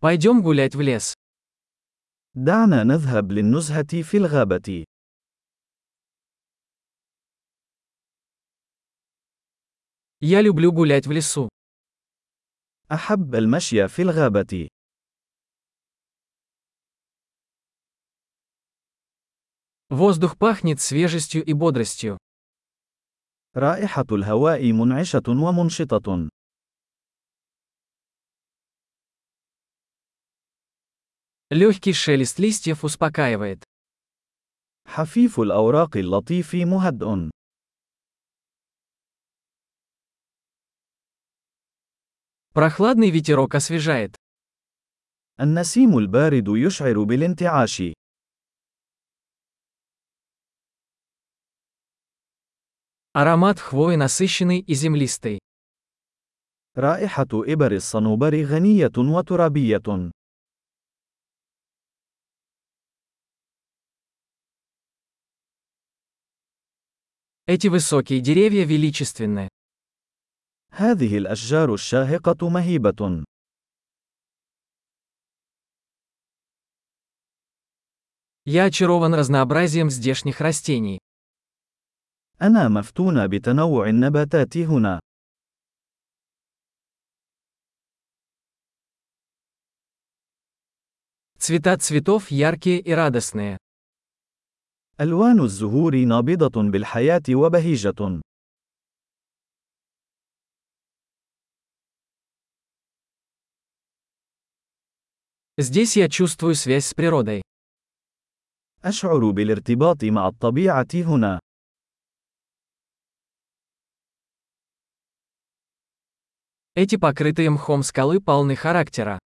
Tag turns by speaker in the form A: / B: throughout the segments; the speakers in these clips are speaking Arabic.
A: Пойдем гулять в лес.
B: دعنا نذهب للنزهة في الغابة.
A: Я люблю гулять в лесу.
B: أحب المشي في الغابة.
A: Воздух пахнет свежестью и бодростью.
B: رائحة الهواء منعشة ومنشطة.
A: Легкий шелест листьев успокаивает.
B: حفيف الأوراق اللطيف مهدئ.
A: Прохладный ветерок освежает.
B: النسيم البارد يشعر بالانتعاش.
A: Аромат хвои насыщенный и землистый.
B: رائحة إبر الصنوبر غنية وترابية.
A: Эти высокие деревья величественны.
B: هذه الأشجار الشاهقة مهيبة.
A: Я очарован разнообразием здешних растений.
B: أنا مفتون بتنوع النباتات هنا.
A: Цвета цветов яркие и радостные.
B: ألوان الزهور نابضة بالحياة وبهيجة.
A: Здесь я чувствую связь с природой.
B: أشعر بالارتباط مع الطبيعة هنا.
A: Эти покрытые мхом скалы полны характера.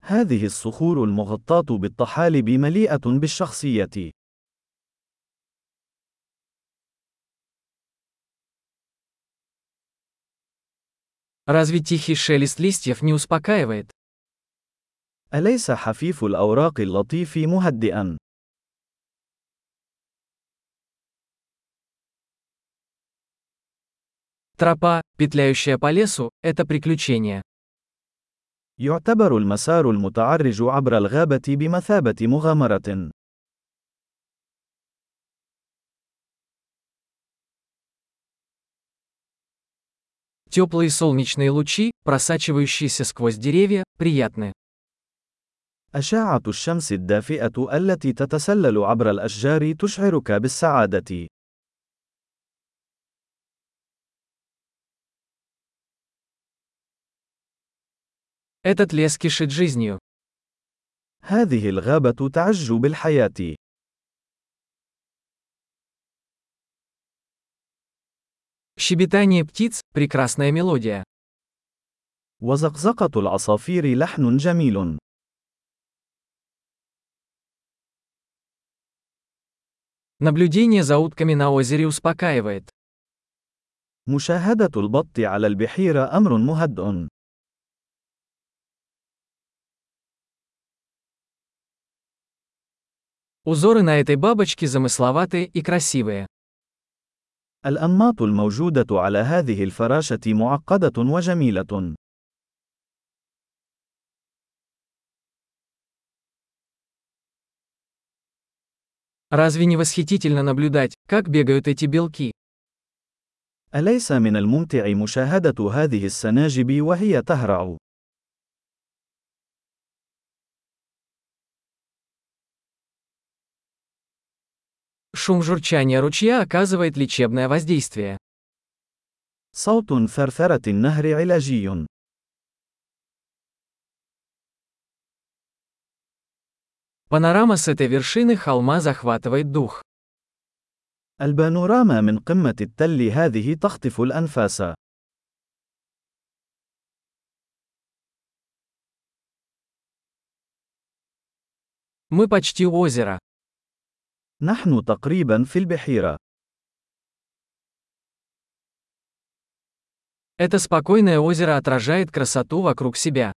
B: هذه الصخور المغطاة بالطحالب مليئة بالشخصية.
A: Разве тихий шелест листьев не успокаивает?
B: أليس حفيف الأوراق اللطيف مهدئا؟
A: Тропа, петляющая по лесу, это приключение.
B: يعتبر المسار المتعرج عبر الغابة بمثابة مغامرة.
A: Теплые солнечные лучи, просачивающиеся сквозь деревья, приятны.
B: أشعة الشمس الدافئة التي تتسلل عبر الأشجار تشعرك بالسعادة.
A: Этот лес кишит жизнью.
B: هذه الغابة تعج بالحياة.
A: Щебетание птиц – прекрасная мелодия.
B: وزقزقة العصافير لحن جميل.
A: Наблюдение за утками на озере успокаивает.
B: مشاهدة البط على البحيرة أمر مهدئ.
A: Узоры на этой бабочке замысловатые и красивые.
B: الأنماط الموجودة على هذه الفراشة معقدة وجميلة.
A: Разве не восхитительно наблюдать, как бегают эти белки?
B: أليس من الممتع مشاهدة هذه السناجب وهي تهرع؟
A: Шум журчания ручья оказывает лечебное воздействие.
B: صوت ثرثرة النهر علاجي.
A: Панорама с этой вершины холма захватывает дух.
B: البانوراما من قمة التل هذه تخطف الأنفاس.
A: Мы почти у озера.
B: نحن تقريبا في البحيرة.
A: Это спокойное озеро отражает красоту вокруг себя.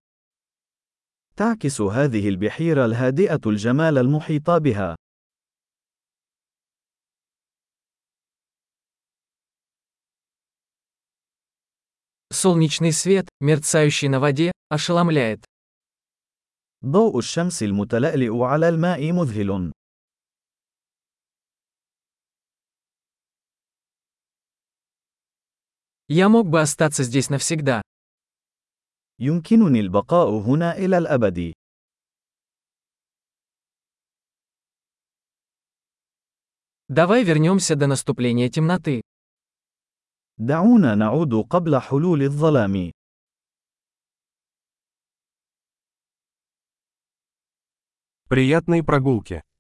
B: تعكس هذه البحيرة الهادئة الجمال المحيط بها.
A: Солнечный свет, мерцающий на воде, ошеломляет.
B: ضوء الشمس المتلألئ على الماء مذهل.
A: Я мог бы остаться здесь навсегда.
B: يمكنني البقاء هنا إلى الأبد.
A: Давай вернемся до наступления темноты.
B: دعونا نعود قبل حلول الظلام.
C: Приятной прогулки.